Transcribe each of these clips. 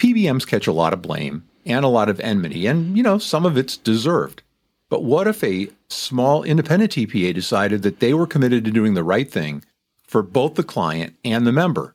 PBMs catch a lot of blame and a lot of enmity, and you know, some of it's deserved. But what if a small independent TPA decided that they were committed to doing the right thing for both the client and the member?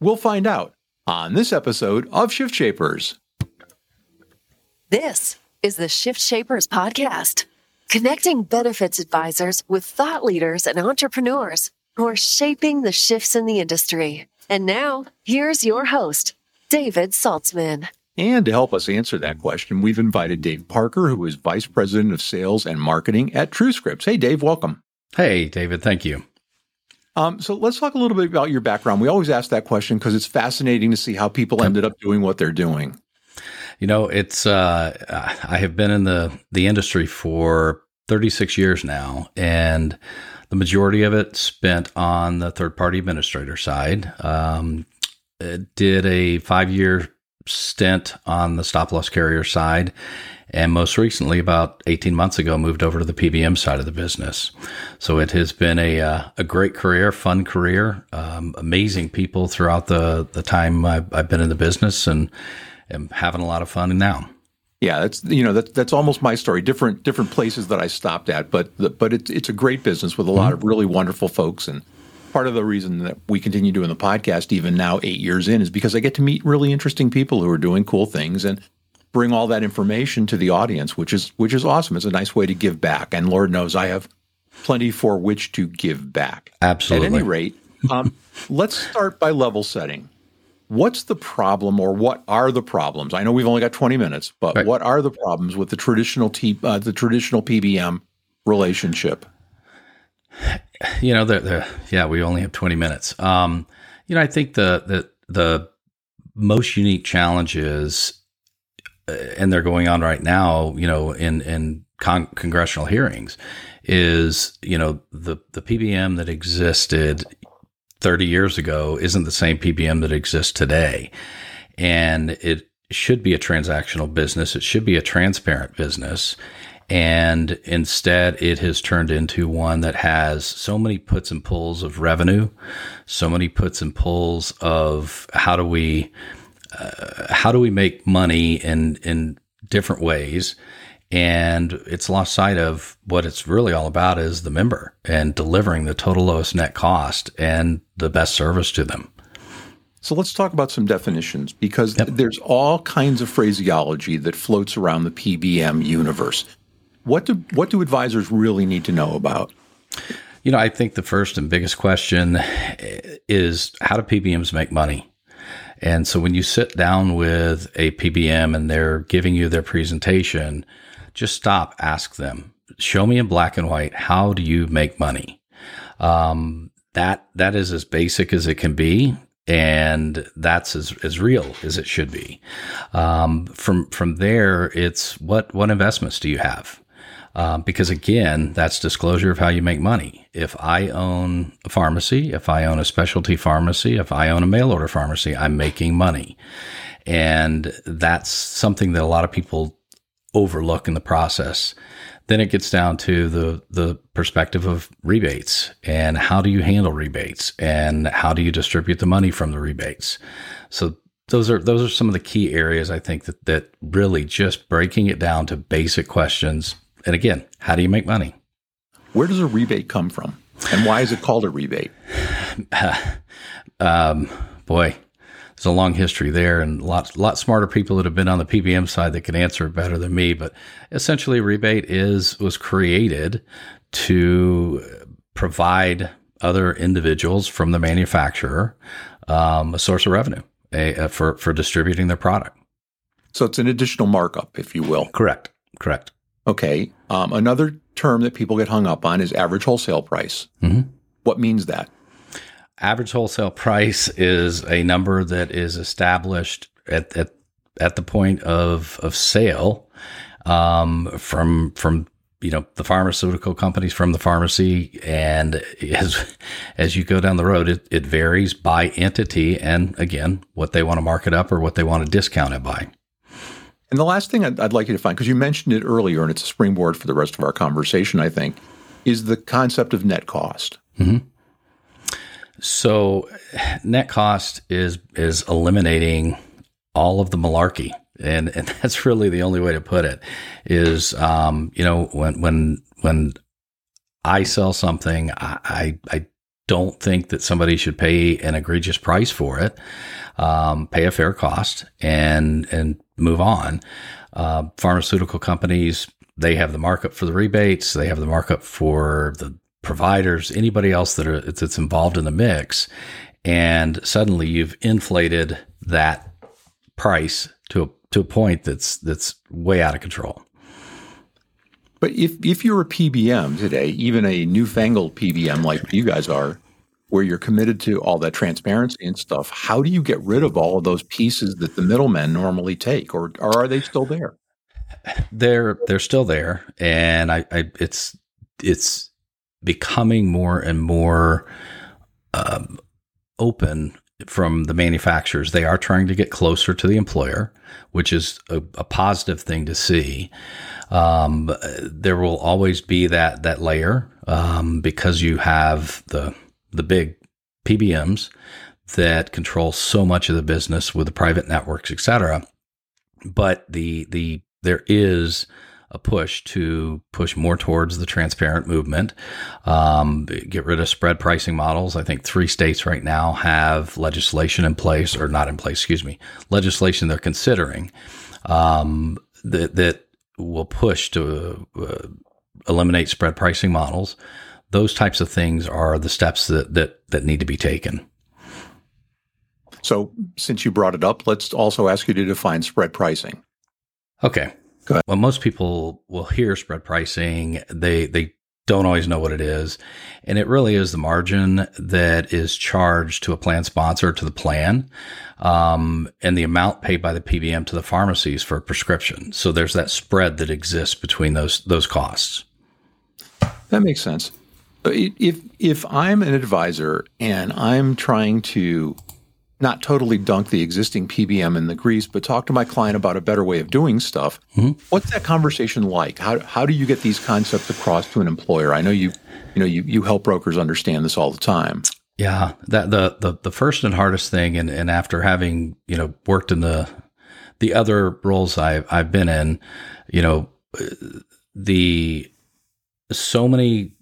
We'll find out on this episode of Shift Shapers. This is the Shift Shapers podcast, connecting benefits advisors with thought leaders and entrepreneurs who are shaping the shifts in the industry. And now, here's your host, David Saltzman. And to help us answer that question, we've invited Dave Parker, who is Vice President of Sales and Marketing at TrueScripts. Hey, Dave, welcome. Hey, David, thank you. Um, so let's talk a little bit about your background. We always ask that question because it's fascinating to see how people ended up doing what they're doing. You know, it's uh, I have been in the the industry for 36 years now, and the majority of it spent on the third party administrator side. Um, did a five year stint on the stop loss carrier side. And most recently, about 18 months ago, moved over to the PBM side of the business. So it has been a, uh, a great career, fun career, um, amazing people throughout the, the time I've, I've been in the business and am having a lot of fun now. Yeah, that's you know that that's almost my story. Different different places that I stopped at, but the, but it's it's a great business with a lot mm-hmm. of really wonderful folks and part of the reason that we continue doing the podcast even now eight years in is because I get to meet really interesting people who are doing cool things and bring all that information to the audience, which is which is awesome. It's a nice way to give back, and Lord knows I have plenty for which to give back. Absolutely. At any rate, um, let's start by level setting. What's the problem, or what are the problems? I know we've only got twenty minutes, but right. what are the problems with the traditional T, uh, the traditional PBM relationship? You know, the, the, yeah, we only have 20 minutes. Um, you know, I think the, the, the most unique challenges, uh, and they're going on right now, you know, in, in con- congressional hearings is, you know, the, the PBM that existed 30 years ago isn't the same PBM that exists today. And it should be a transactional business. It should be a transparent business. And instead, it has turned into one that has so many puts and pulls of revenue, so many puts and pulls of how do we, uh, how do we make money in, in different ways. And it's lost sight of what it's really all about is the member and delivering the total lowest net cost and the best service to them. So let's talk about some definitions because yep. there's all kinds of phraseology that floats around the PBM universe. What do what do advisors really need to know about? You know, I think the first and biggest question is how do PBMs make money? And so when you sit down with a PBM and they're giving you their presentation, just stop, ask them, show me in black and white, how do you make money? Um, that, that is as basic as it can be. And that's as, as real as it should be. Um, from, from there, it's what, what investments do you have? Um, because again, that's disclosure of how you make money. If I own a pharmacy, if I own a specialty pharmacy, if I own a mail order pharmacy, I'm making money. And that's something that a lot of people overlook in the process. Then it gets down to the, the perspective of rebates and how do you handle rebates and how do you distribute the money from the rebates? So those are those are some of the key areas I think that that really just breaking it down to basic questions and again, how do you make money? Where does a rebate come from? And why is it called a rebate? um, boy, there's a long history there and lots, lot smarter people that have been on the PBM side that can answer it better than me. But essentially, rebate is was created to provide other individuals from the manufacturer um, a source of revenue a, a, for for distributing their product. So it's an additional markup, if you will. Correct. Correct. Okay. Um, another term that people get hung up on is average wholesale price. Mm-hmm. What means that? Average wholesale price is a number that is established at at, at the point of of sale um, from from you know the pharmaceutical companies from the pharmacy and as as you go down the road it, it varies by entity and again what they want to mark it up or what they want to discount it by and the last thing I'd, I'd like you to find, because you mentioned it earlier, and it's a springboard for the rest of our conversation, I think, is the concept of net cost. Mm-hmm. So, net cost is is eliminating all of the malarkey. And, and that's really the only way to put it is, um, you know, when, when, when I sell something, I, I, I don't think that somebody should pay an egregious price for it. Um, pay a fair cost and, and move on. Uh, pharmaceutical companies, they have the markup for the rebates. They have the markup for the providers, anybody else that are, that's involved in the mix. And suddenly you've inflated that price to a, to a point that's, that's way out of control. But if, if you're a PBM today, even a newfangled PBM like you guys are, where you're committed to all that transparency and stuff, how do you get rid of all of those pieces that the middlemen normally take, or, or are they still there? They're they're still there, and I, I it's it's becoming more and more um, open from the manufacturers. They are trying to get closer to the employer, which is a, a positive thing to see. Um, there will always be that that layer um, because you have the the big PBMs that control so much of the business with the private networks, et cetera. But the the there is a push to push more towards the transparent movement, um, get rid of spread pricing models. I think three states right now have legislation in place, or not in place, excuse me, legislation they're considering um, that, that will push to uh, eliminate spread pricing models. Those types of things are the steps that, that, that need to be taken. So, since you brought it up, let's also ask you to define spread pricing. Okay. Go ahead. Well, most people will hear spread pricing. They they don't always know what it is, and it really is the margin that is charged to a plan sponsor to the plan, um, and the amount paid by the PBM to the pharmacies for a prescription. So there's that spread that exists between those those costs. That makes sense. If if I'm an advisor and I'm trying to not totally dunk the existing PBM in the grease, but talk to my client about a better way of doing stuff. Mm-hmm. What's that conversation like? How, how do you get these concepts across to an employer? I know you you know you, you help brokers understand this all the time. Yeah, that the the, the first and hardest thing, and, and after having you know worked in the the other roles I've I've been in, you know, the so many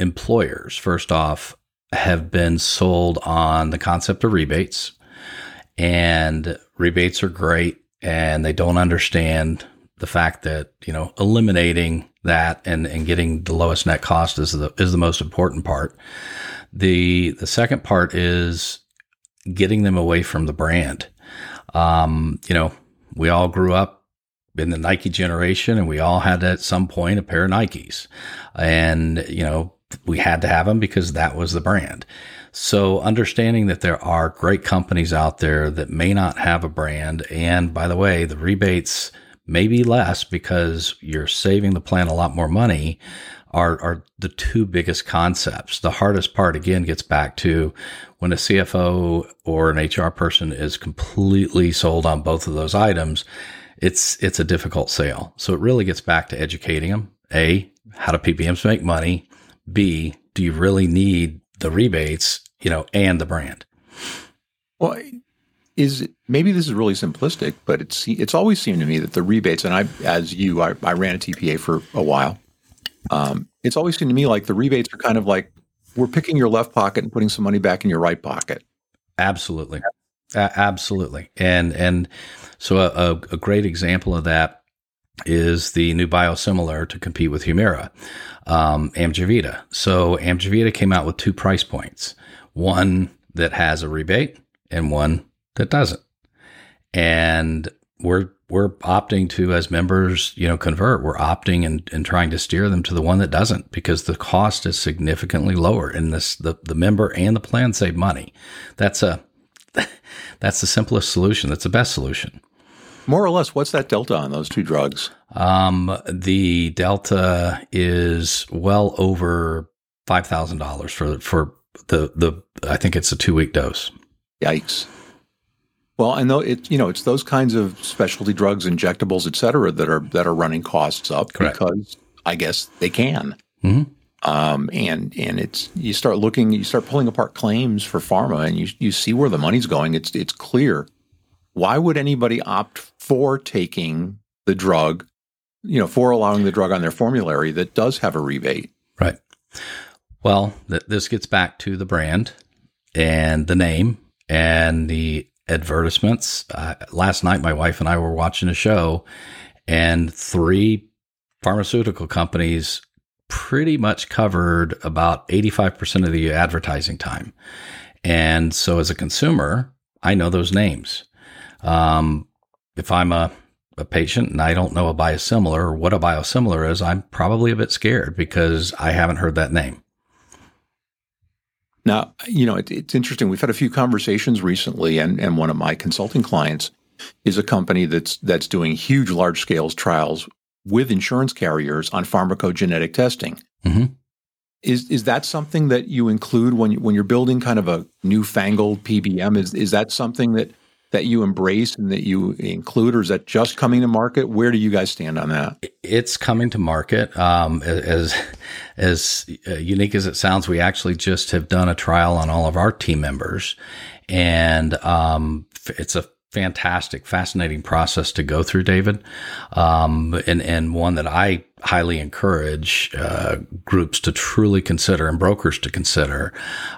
employers first off have been sold on the concept of rebates and rebates are great and they don't understand the fact that, you know, eliminating that and, and getting the lowest net cost is the, is the most important part. The, the second part is getting them away from the brand. Um, you know, we all grew up in the Nike generation and we all had at some point a pair of Nikes and, you know, we had to have them because that was the brand. So understanding that there are great companies out there that may not have a brand. And by the way, the rebates may be less because you're saving the plan a lot more money are, are the two biggest concepts. The hardest part again gets back to when a CFO or an HR person is completely sold on both of those items. It's, it's a difficult sale. So it really gets back to educating them. A, how do PBMs make money? B, do you really need the rebates, you know, and the brand? Well, is maybe this is really simplistic, but it's it's always seemed to me that the rebates, and I, as you, I, I ran a TPA for a while. Um, it's always seemed to me like the rebates are kind of like we're picking your left pocket and putting some money back in your right pocket. Absolutely, absolutely, and and so a, a great example of that is the new biosimilar to compete with Humira um, Amjevita. So Amjevita came out with two price points, one that has a rebate and one that doesn't. And we're we're opting to as members, you know, convert. We're opting and, and trying to steer them to the one that doesn't because the cost is significantly lower and this the, the member and the plan save money. That's a that's the simplest solution. That's the best solution. More or less, what's that delta on those two drugs? Um, the delta is well over five thousand dollars for for the the I think it's a two week dose. Yikes! Well, I know it. You know, it's those kinds of specialty drugs, injectables, et cetera, that are that are running costs up Correct. because I guess they can. Mm-hmm. Um, and and it's you start looking, you start pulling apart claims for pharma, and you you see where the money's going. It's it's clear why would anybody opt for taking the drug, you know, for allowing the drug on their formulary that does have a rebate? Right. Well, th- this gets back to the brand and the name and the advertisements. Uh, last night, my wife and I were watching a show, and three pharmaceutical companies pretty much covered about 85% of the advertising time. And so, as a consumer, I know those names. Um, if I'm a, a patient and I don't know a biosimilar or what a biosimilar is, I'm probably a bit scared because I haven't heard that name. Now, you know, it, it's interesting. We've had a few conversations recently, and, and one of my consulting clients is a company that's that's doing huge, large scale trials with insurance carriers on pharmacogenetic testing. Mm-hmm. Is is that something that you include when you, when you're building kind of a newfangled PBM? Is is that something that that you embrace and that you include, or is that just coming to market? Where do you guys stand on that? It's coming to market. Um, as as uh, unique as it sounds, we actually just have done a trial on all of our team members, and um, it's a fantastic, fascinating process to go through, David, um, and and one that I highly encourage uh, groups to truly consider and brokers to consider.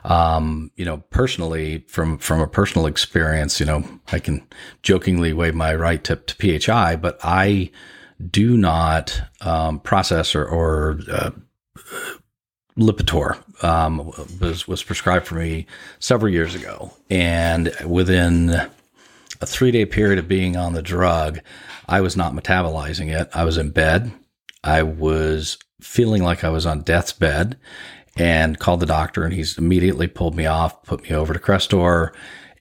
Um, you know, personally, from from a personal experience, you know, I can jokingly waive my right to, to PHI, but I do not um, process or, or uh, Lipitor um, was was prescribed for me several years ago, and within a three day period of being on the drug, I was not metabolizing it. I was in bed. I was feeling like I was on death's bed and called the doctor and he's immediately pulled me off, put me over to Crestor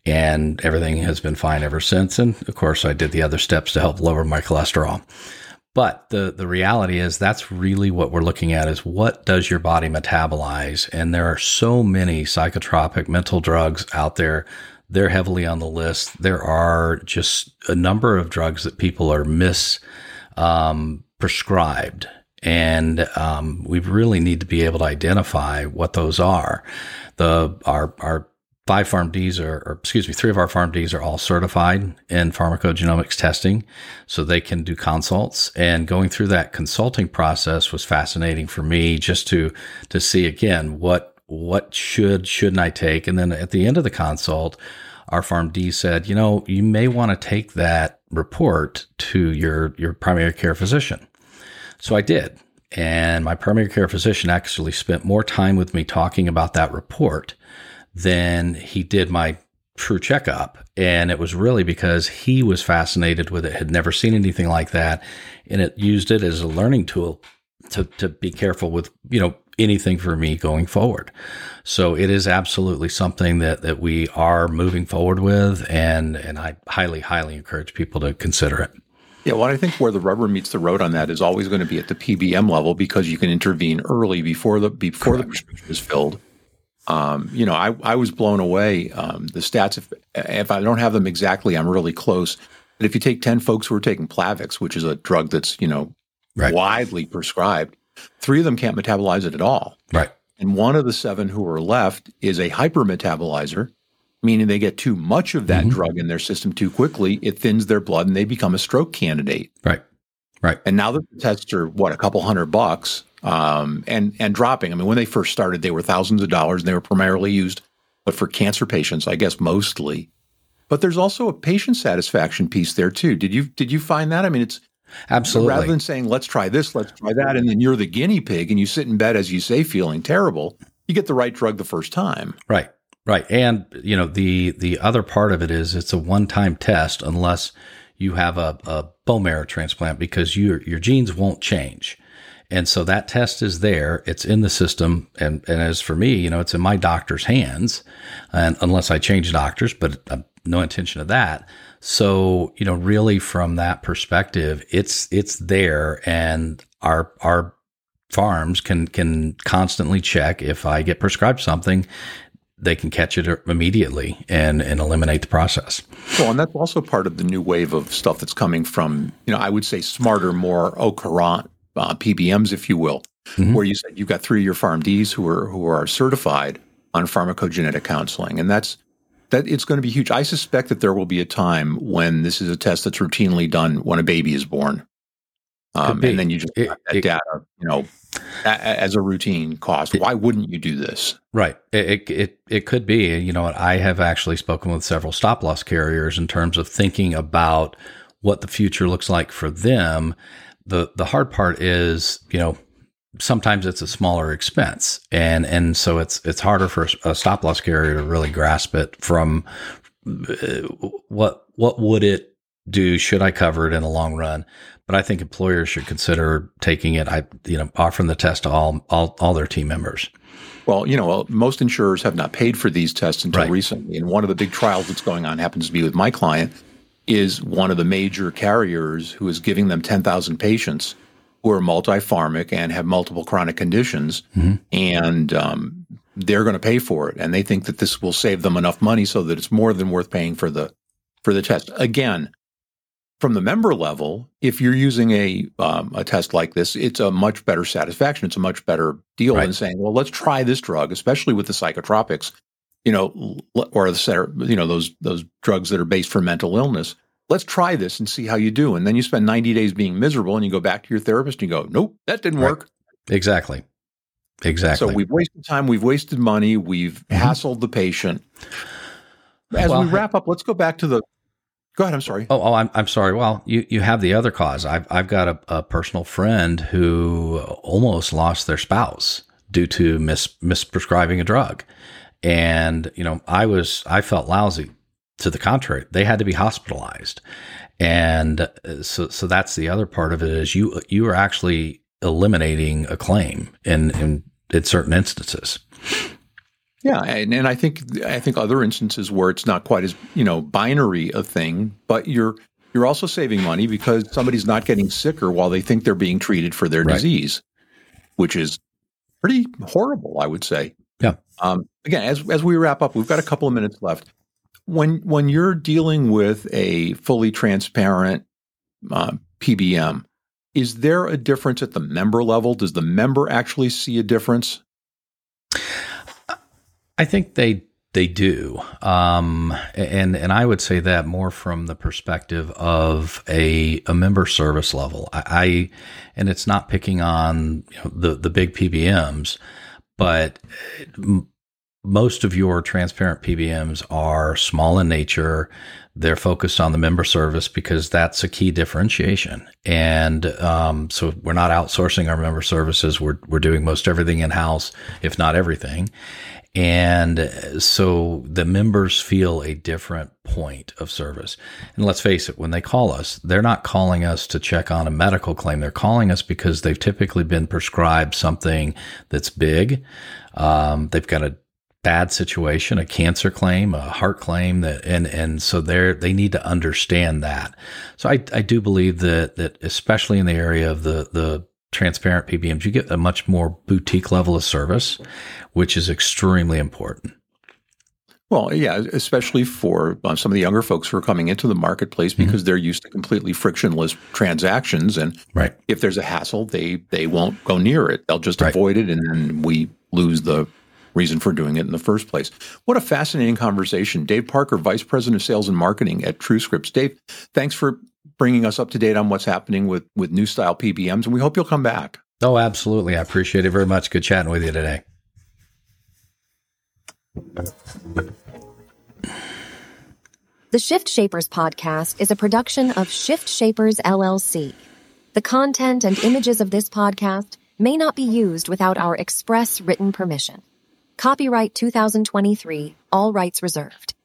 and everything has been fine ever since. And of course, I did the other steps to help lower my cholesterol. But the, the reality is that's really what we're looking at is what does your body metabolize? And there are so many psychotropic mental drugs out there they're heavily on the list. There are just a number of drugs that people are mis um, prescribed. And um, we really need to be able to identify what those are. The our our five PharmDs are, or excuse me, three of our PharmDs are all certified in pharmacogenomics testing, so they can do consults. And going through that consulting process was fascinating for me, just to to see again what what should shouldn't I take? And then at the end of the consult, our PharmD said, you know, you may want to take that report to your your primary care physician. So I did. And my primary care physician actually spent more time with me talking about that report than he did my true checkup. And it was really because he was fascinated with it, had never seen anything like that, and it used it as a learning tool to, to be careful with, you know, anything for me going forward. So it is absolutely something that, that we are moving forward with. And, and I highly, highly encourage people to consider it. Yeah, well, I think where the rubber meets the road on that is always going to be at the PBM level because you can intervene early before the before Correct. the prescription is filled. Um, you know, I, I was blown away. Um, the stats, if if I don't have them exactly, I'm really close. But if you take ten folks who are taking Plavix, which is a drug that's you know right. widely prescribed, Three of them can't metabolize it at all. Right. And one of the seven who are left is a hypermetabolizer, meaning they get too much of that mm-hmm. drug in their system too quickly. It thins their blood and they become a stroke candidate. Right. Right. And now the tests are what a couple hundred bucks, um, and and dropping. I mean, when they first started, they were thousands of dollars, and they were primarily used, but for cancer patients, I guess mostly. But there's also a patient satisfaction piece there too. Did you did you find that? I mean, it's Absolutely. Rather than saying, let's try this, let's try that, and then you're the guinea pig and you sit in bed, as you say, feeling terrible, you get the right drug the first time. Right. Right. And, you know, the, the other part of it is it's a one time test unless you have a, a bone marrow transplant because your, your genes won't change. And so that test is there. It's in the system. And, and as for me, you know, it's in my doctor's hands and unless I change doctors, but uh, no intention of that. So, you know, really from that perspective, it's it's there and our our farms can can constantly check if I get prescribed something, they can catch it immediately and and eliminate the process. Well, and that's also part of the new wave of stuff that's coming from, you know, I would say smarter, more au courant uh, PBMs, if you will, mm-hmm. where you said you've got three of your PharmDs who are who are certified on pharmacogenetic counseling, and that's that it's going to be huge. I suspect that there will be a time when this is a test that's routinely done when a baby is born. Um, and then you just it, that it, data, you know, a, as a routine cost. Why wouldn't you do this? Right. It, it it could be. You know, I have actually spoken with several stop loss carriers in terms of thinking about what the future looks like for them. the The hard part is, you know, sometimes it's a smaller expense, and and so it's it's harder for a stop loss carrier to really grasp it from uh, what what would it do? Should I cover it in the long run? but I think employers should consider taking it. I, you know, offering the test to all all, all their team members. Well, you know, most insurers have not paid for these tests until right. recently, and one of the big trials that's going on happens to be with my client. Is one of the major carriers who is giving them ten thousand patients who are multi-pharmic and have multiple chronic conditions, mm-hmm. and um, they're going to pay for it, and they think that this will save them enough money so that it's more than worth paying for the for the test. Again, from the member level, if you're using a um, a test like this, it's a much better satisfaction. It's a much better deal right. than saying, "Well, let's try this drug," especially with the psychotropics, you know, or the you know those those drugs that are based for mental illness. Let's try this and see how you do. And then you spend 90 days being miserable, and you go back to your therapist and you go, "Nope, that didn't right. work." Exactly. Exactly. So we've wasted time, we've wasted money, we've mm-hmm. hassled the patient. As well, we wrap up, let's go back to the Go ahead. I'm sorry. Oh, oh I'm, I'm sorry. Well, you, you have the other cause. I've, I've got a, a personal friend who almost lost their spouse due to mis, misprescribing a drug. And, you know, I was, I felt lousy. To the contrary, they had to be hospitalized. And uh, so, so that's the other part of it is you, you are actually eliminating a claim in, in, in certain instances. Yeah, and, and I think I think other instances where it's not quite as you know binary a thing, but you're you're also saving money because somebody's not getting sicker while they think they're being treated for their right. disease, which is pretty horrible, I would say. Yeah. Um, again, as as we wrap up, we've got a couple of minutes left. When when you're dealing with a fully transparent uh, PBM, is there a difference at the member level? Does the member actually see a difference? I think they they do, um, and and I would say that more from the perspective of a a member service level. I, I and it's not picking on you know, the the big PBMs, but most of your transparent PBMs are small in nature. They're focused on the member service because that's a key differentiation. And um, so we're not outsourcing our member services. We're we're doing most everything in house, if not everything. And so the members feel a different point of service. And let's face it, when they call us, they're not calling us to check on a medical claim. They're calling us because they've typically been prescribed something that's big. Um, they've got a bad situation, a cancer claim, a heart claim that, and, and so they're, they need to understand that. So I, I do believe that, that especially in the area of the, the transparent PBMs, you get a much more boutique level of service, which is extremely important. Well, yeah, especially for uh, some of the younger folks who are coming into the marketplace mm-hmm. because mm-hmm. they're used to completely frictionless transactions, and right. if there's a hassle, they they won't go near it. They'll just right. avoid it, and then we lose the reason for doing it in the first place. What a fascinating conversation, Dave Parker, Vice President of Sales and Marketing at TrueScripts. Dave, thanks for bringing us up to date on what's happening with with new style PBMs, and we hope you'll come back. Oh, absolutely. I appreciate it very much. Good chatting with you today. The Shift Shapers podcast is a production of Shift Shapers LLC. The content and images of this podcast may not be used without our express written permission. Copyright 2023, all rights reserved.